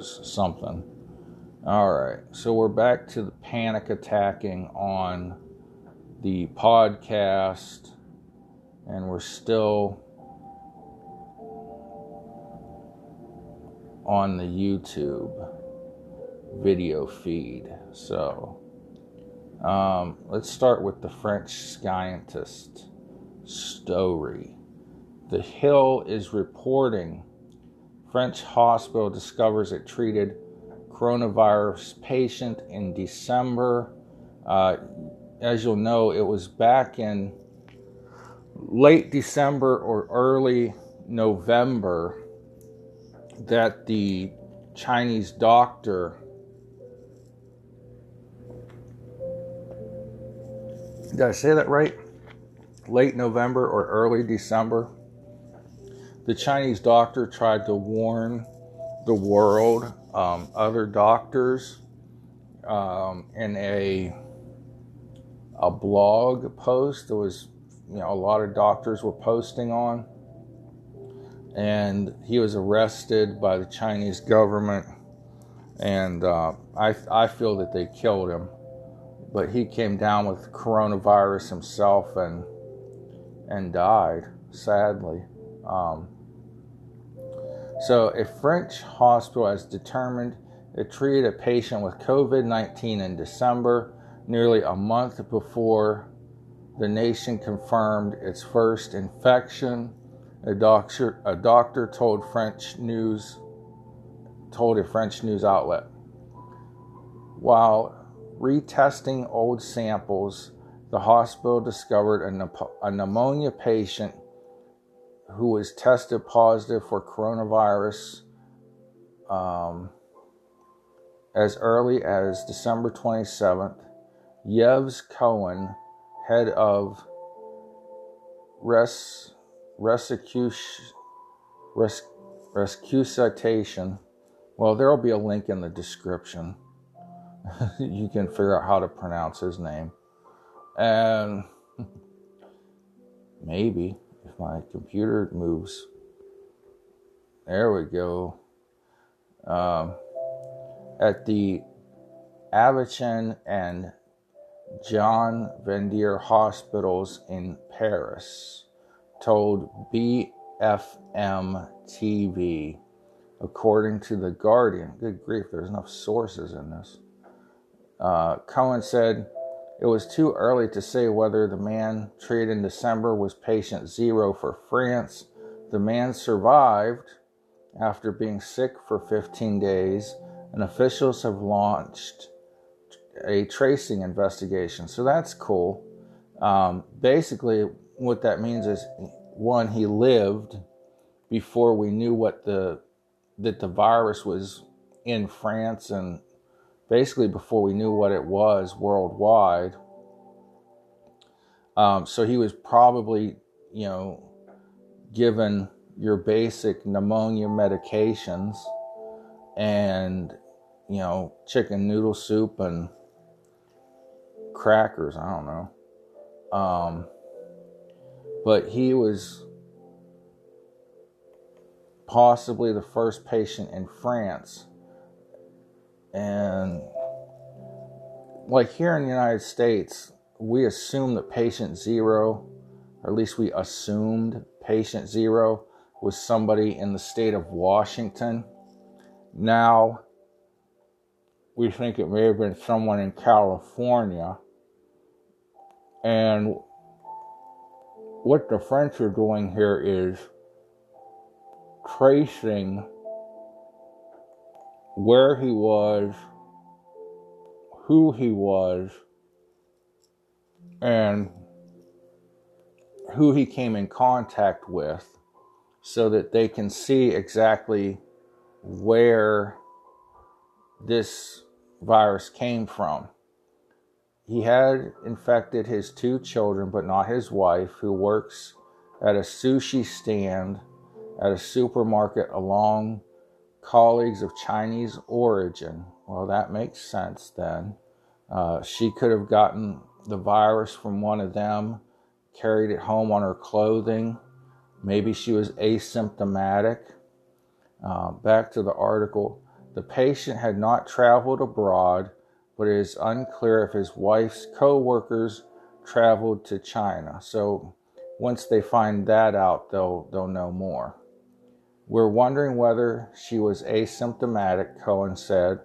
something. All right, so we're back to the panic attacking on the podcast, and we're still on the YouTube video feed. So um, let's start with the French scientist story. The Hill is reporting French hospital discovers it treated coronavirus patient in December. Uh, as you'll know, it was back in late December or early November that the Chinese doctor did I say that right? Late November or early December the Chinese doctor tried to warn the world, um, other doctors, um, in a a blog post. There was, you know, a lot of doctors were posting on, and he was arrested by the Chinese government, and uh, I I feel that they killed him, but he came down with coronavirus himself and and died sadly. Um, so, a French hospital has determined it treated a patient with COVID 19 in December, nearly a month before the nation confirmed its first infection. A doctor, a doctor told French news told a French news outlet. While retesting old samples, the hospital discovered a, a pneumonia patient who was tested positive for coronavirus um, as early as December 27th. Yves Cohen, head of res, resuscitation, res. Well, there will be a link in the description. you can figure out how to pronounce his name. And maybe my computer moves. There we go. Um, at the Avicenne and Jean Verdier hospitals in Paris, told BFM TV, according to The Guardian. Good grief, there's enough sources in this. Uh, Cohen said it was too early to say whether the man treated in December was patient zero for France. The man survived after being sick for 15 days, and officials have launched a tracing investigation. So that's cool. Um, basically, what that means is one, he lived before we knew what the that the virus was in France and basically before we knew what it was worldwide. Um, so he was probably, you know, given your basic pneumonia medications and, you know, chicken noodle soup and crackers. I don't know. Um, but he was possibly the first patient in France and like here in the United States, we assume that patient zero, or at least we assumed patient zero, was somebody in the state of Washington. Now, we think it may have been someone in California. And what the French are doing here is tracing where he was, who he was, and who he came in contact with so that they can see exactly where this virus came from. He had infected his two children, but not his wife, who works at a sushi stand at a supermarket along colleagues of Chinese origin. Well, that makes sense then. Uh, she could have gotten the virus from one of them, carried it home on her clothing. Maybe she was asymptomatic. Uh, back to the article. The patient had not traveled abroad, but it is unclear if his wife's co workers traveled to China. So once they find that out, they'll, they'll know more. We're wondering whether she was asymptomatic, Cohen said.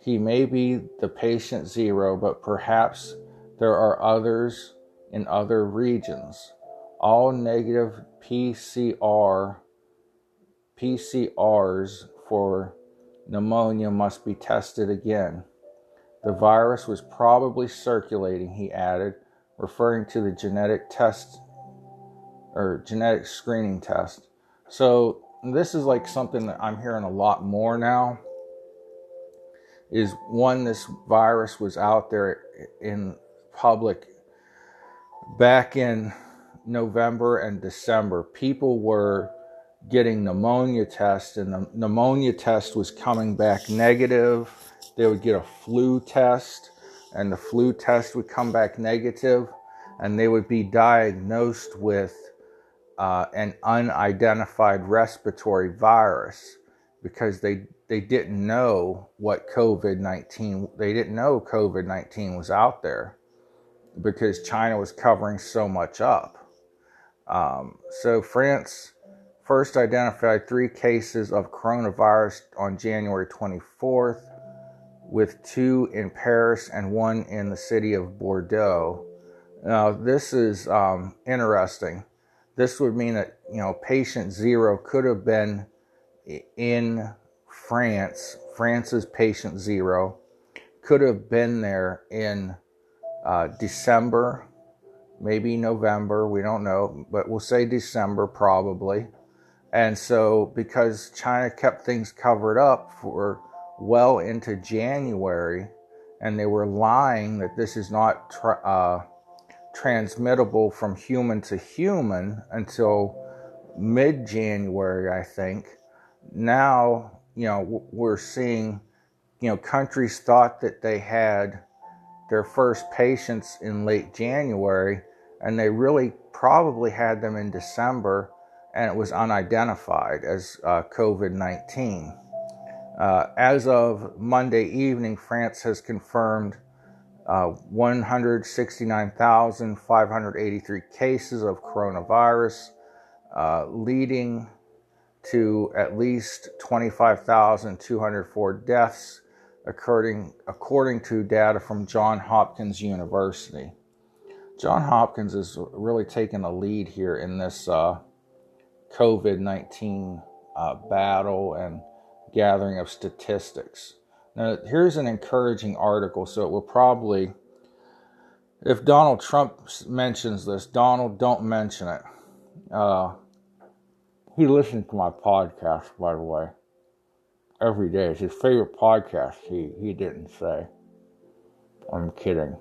He may be the patient zero, but perhaps there are others in other regions. All negative PCR PCRs for pneumonia must be tested again. The virus was probably circulating, he added, referring to the genetic test or genetic screening test. So this is like something that I'm hearing a lot more now. Is one, this virus was out there in public back in November and December. People were getting pneumonia tests, and the pneumonia test was coming back negative. They would get a flu test, and the flu test would come back negative, and they would be diagnosed with uh, an unidentified respiratory virus because they they didn't know what COVID nineteen they didn't know COVID nineteen was out there because China was covering so much up. Um, so France first identified three cases of coronavirus on January 24th, with two in Paris and one in the city of Bordeaux. Now, this is um, interesting. This would mean that you know patient zero could have been in France. France's patient zero could have been there in uh, December, maybe November. We don't know, but we'll say December probably. And so, because China kept things covered up for well into January, and they were lying that this is not uh, transmittable from human to human until mid January, I think. Now, you know, we're seeing, you know, countries thought that they had their first patients in late January, and they really probably had them in December and it was unidentified as uh, COVID 19. Uh, as of Monday evening, France has confirmed uh, 169,583 cases of coronavirus, uh, leading to at least 25,204 deaths, according, according to data from Johns Hopkins University. Johns Hopkins is really taking a lead here in this uh, COVID 19 uh, battle and gathering of statistics. Now, here's an encouraging article, so it will probably, if Donald Trump mentions this, Donald, don't mention it. Uh, he listens to my podcast, by the way, every day. It's his favorite podcast, he, he didn't say. I'm kidding.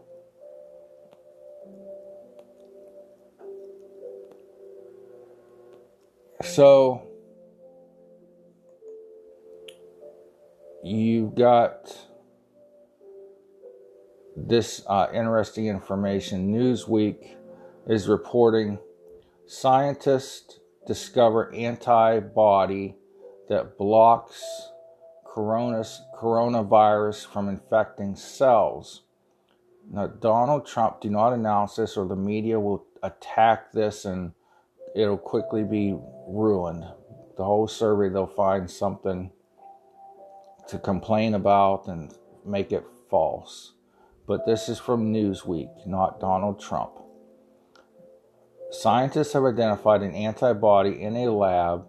So you've got this uh, interesting information. Newsweek is reporting scientists discover antibody that blocks coronavirus from infecting cells. Now, Donald Trump, do not announce this, or the media will attack this and it'll quickly be ruined. The whole survey, they'll find something to complain about and make it false. But this is from Newsweek, not Donald Trump. Scientists have identified an antibody in a lab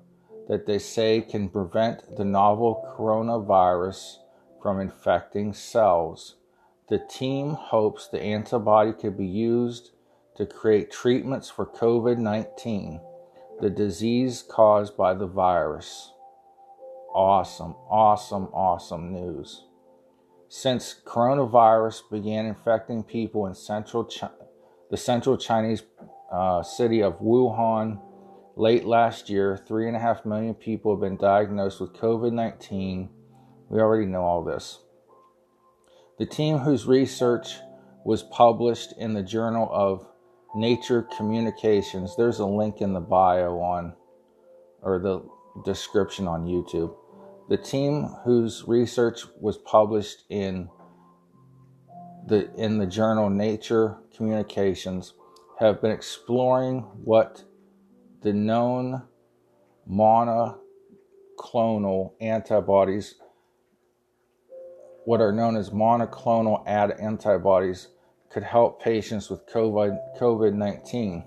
that they say can prevent the novel coronavirus from infecting cells. The team hopes the antibody could be used to create treatments for COVID 19, the disease caused by the virus. Awesome, awesome, awesome news. Since coronavirus began infecting people in central the central Chinese uh, city of Wuhan late last year, three and a half million people have been diagnosed with COVID 19. We already know all this. The team whose research was published in the Journal of Nature Communications. There's a link in the bio on, or the description on YouTube. The team whose research was published in the in the journal Nature Communications have been exploring what the known monoclonal antibodies what are known as monoclonal ad antibodies could help patients with COVID 19.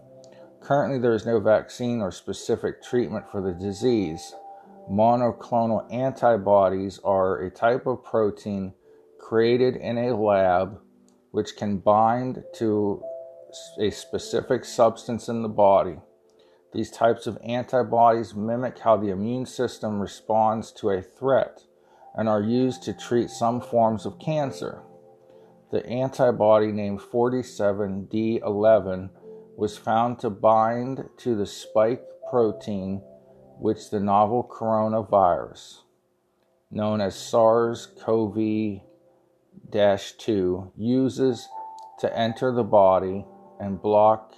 Currently, there is no vaccine or specific treatment for the disease. Monoclonal antibodies are a type of protein created in a lab which can bind to a specific substance in the body. These types of antibodies mimic how the immune system responds to a threat and are used to treat some forms of cancer. The antibody named 47D11 was found to bind to the spike protein which the novel coronavirus, known as SARS CoV 2, uses to enter the body and block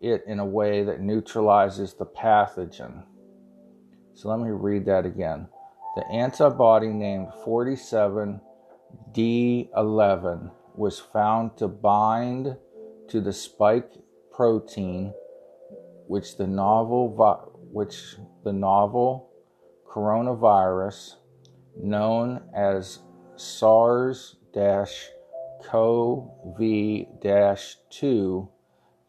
it in a way that neutralizes the pathogen. So let me read that again. The antibody named 47D11 was found to bind to the spike protein which the novel which the novel coronavirus known as SARS-CoV-2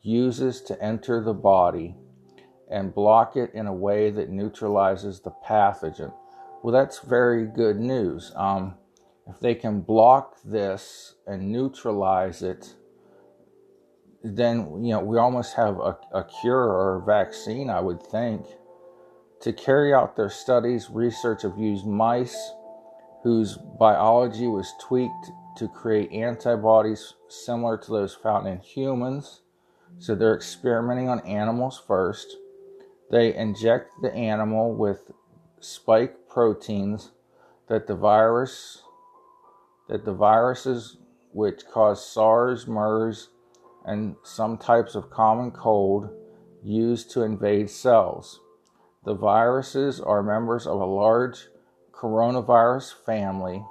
uses to enter the body and block it in a way that neutralizes the pathogen. Well, that's very good news. Um, if they can block this and neutralize it, then you know we almost have a, a cure or a vaccine, I would think. To carry out their studies, research have used mice whose biology was tweaked to create antibodies similar to those found in humans. So they're experimenting on animals first. They inject the animal with spike proteins that the virus that the viruses which cause SARS, MERS, and some types of common cold use to invade cells. The viruses are members of a large coronavirus family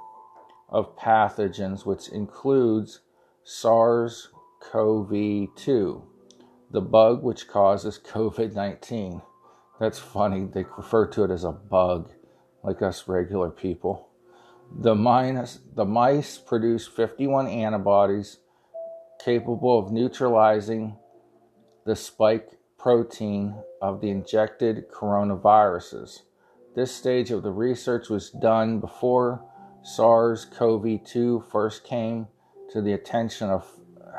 of pathogens, which includes SARS CoV 2, the bug which causes COVID 19. That's funny. They refer to it as a bug, like us regular people. The, minus, the mice produce 51 antibodies capable of neutralizing the spike protein of the injected coronaviruses. This stage of the research was done before SARS CoV 2 first came to the attention of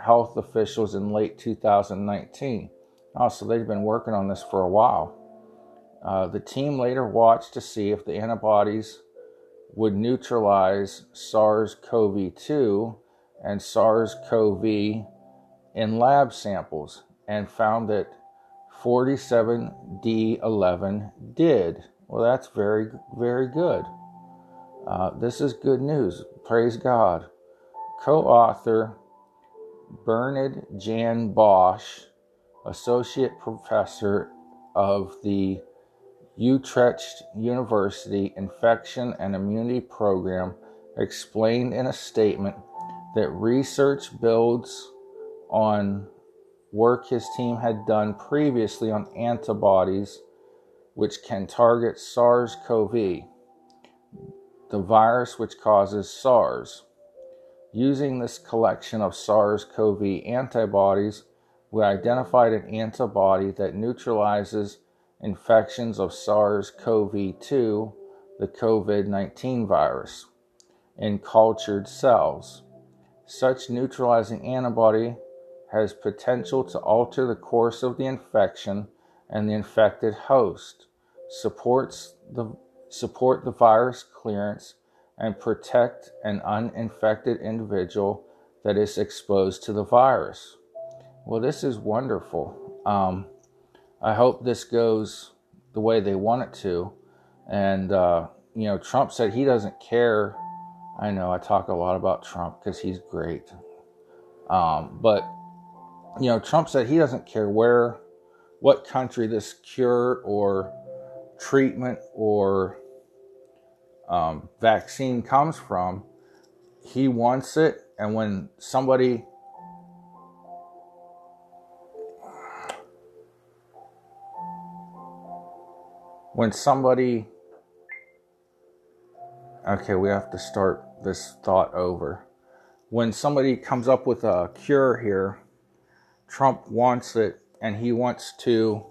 health officials in late 2019. Also, they've been working on this for a while. Uh, the team later watched to see if the antibodies would neutralize SARS CoV 2 and SARS CoV in lab samples and found that 47D11 did. Well, that's very, very good. Uh, this is good news. Praise God. Co author Bernard Jan Bosch, associate professor of the Utrecht University Infection and Immunity Program explained in a statement that research builds on work his team had done previously on antibodies which can target SARS CoV, the virus which causes SARS. Using this collection of SARS CoV antibodies, we identified an antibody that neutralizes infections of SARS CoV 2, the COVID 19 virus, in cultured cells. Such neutralizing antibody has potential to alter the course of the infection and the infected host, supports the, support the virus clearance, and protect an uninfected individual that is exposed to the virus. Well, this is wonderful. Um, I hope this goes the way they want it to. And, uh, you know, Trump said he doesn't care. I know I talk a lot about Trump because he's great. Um, but, you know, Trump said he doesn't care where, what country this cure or treatment or um, vaccine comes from. He wants it, and when somebody when somebody okay we have to start this thought over. When somebody comes up with a cure here trump wants it and he wants to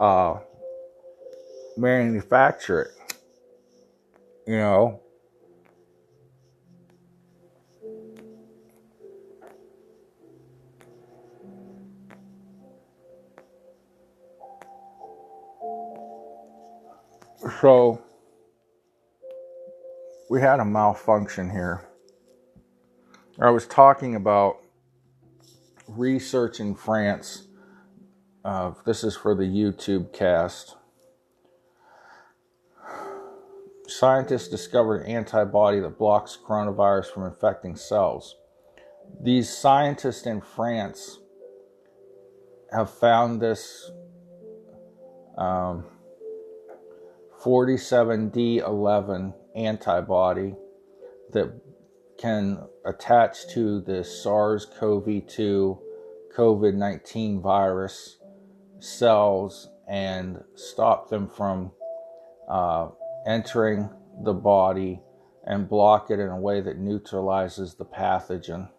uh, manufacture it you know So we had a malfunction here. I was talking about research in France. Uh, this is for the YouTube cast. Scientists discovered an antibody that blocks coronavirus from infecting cells. These scientists in France have found this um, 47D11 antibody that can attach to the SARS CoV 2 COVID 19 virus cells and stop them from uh, entering the body and block it in a way that neutralizes the pathogen.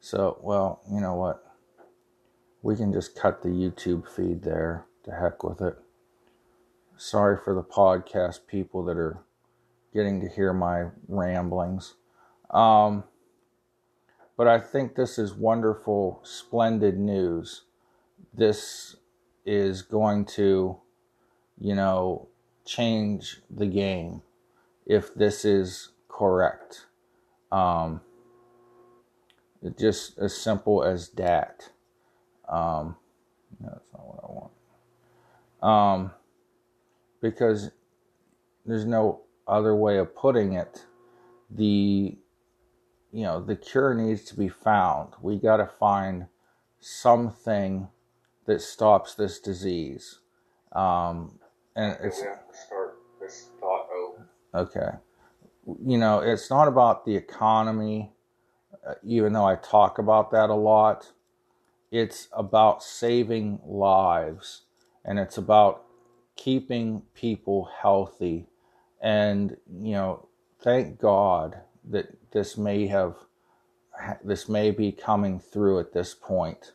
So, well, you know what? We can just cut the YouTube feed there. To heck with it. Sorry for the podcast people that are getting to hear my ramblings. Um, but I think this is wonderful, splendid news. This is going to, you know, change the game if this is correct. Um, just as simple as that. Um, that's not what I want. Um, because there's no other way of putting it. The you know, the cure needs to be found. We got to find something that stops this disease. Um, and it's we have to start this thought over. Okay. You know, it's not about the economy, uh, even though I talk about that a lot. It's about saving lives, and it's about keeping people healthy. And, you know, thank God that this may have, this may be coming through at this point.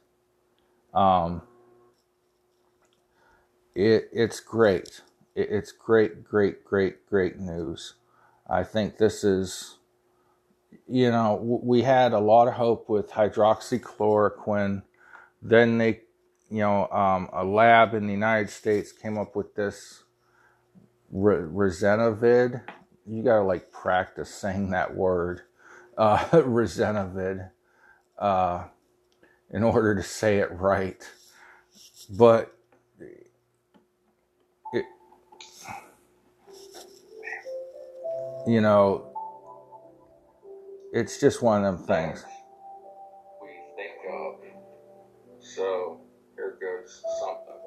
Um, it, it's great. It, it's great, great, great, great news. I think this is, you know, we had a lot of hope with hydroxychloroquine. Then they you know, um, a lab in the United States came up with this re- Rezenovid. You gotta like practice saying that word, uh, Rezenovid, uh, in order to say it right. But it, you know, it's just one of them things. Something.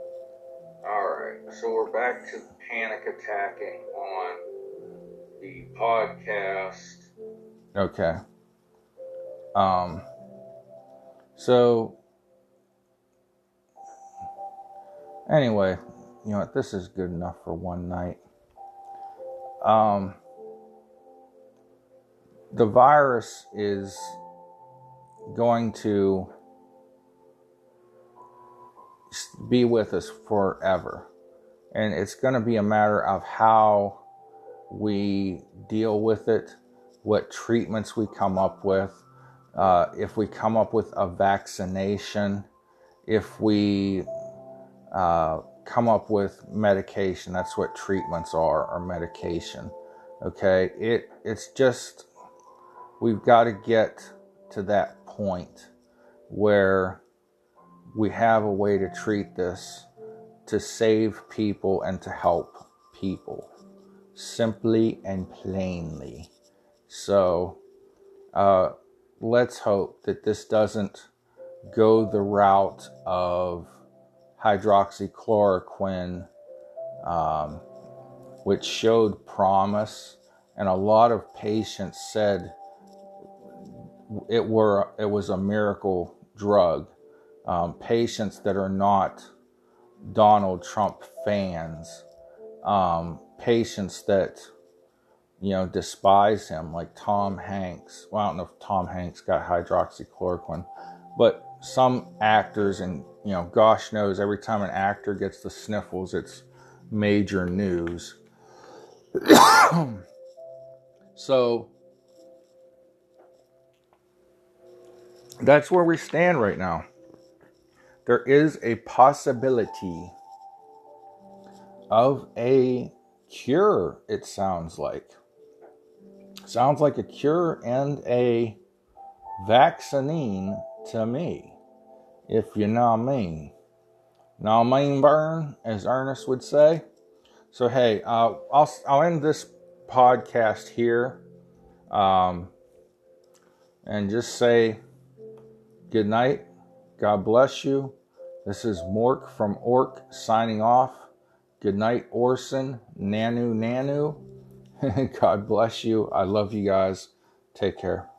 Alright, so we're back to panic attacking on the podcast. Okay. Um, so, anyway, you know what? This is good enough for one night. Um, the virus is going to be with us forever. And it's going to be a matter of how we deal with it, what treatments we come up with, uh, if we come up with a vaccination, if we uh, come up with medication. That's what treatments are, or medication. Okay, it it's just we've got to get to that point where we have a way to treat this to save people and to help people simply and plainly. So uh, let's hope that this doesn't go the route of hydroxychloroquine um, which showed promise, and a lot of patients said it were it was a miracle drug. Um, patients that are not Donald Trump fans, um, patients that you know despise him, like Tom Hanks. Well, I don't know if Tom Hanks got hydroxychloroquine, but some actors and you know, gosh knows every time an actor gets the sniffles, it's major news. so that's where we stand right now. There is a possibility of a cure, it sounds like. Sounds like a cure and a vaccine to me, if you know what I mean. I mean, burn, as Ernest would say. So, hey, uh, I'll, I'll end this podcast here um, and just say good night. God bless you. This is Mork from Ork signing off. Good night, Orson. Nanu, Nanu. God bless you. I love you guys. Take care.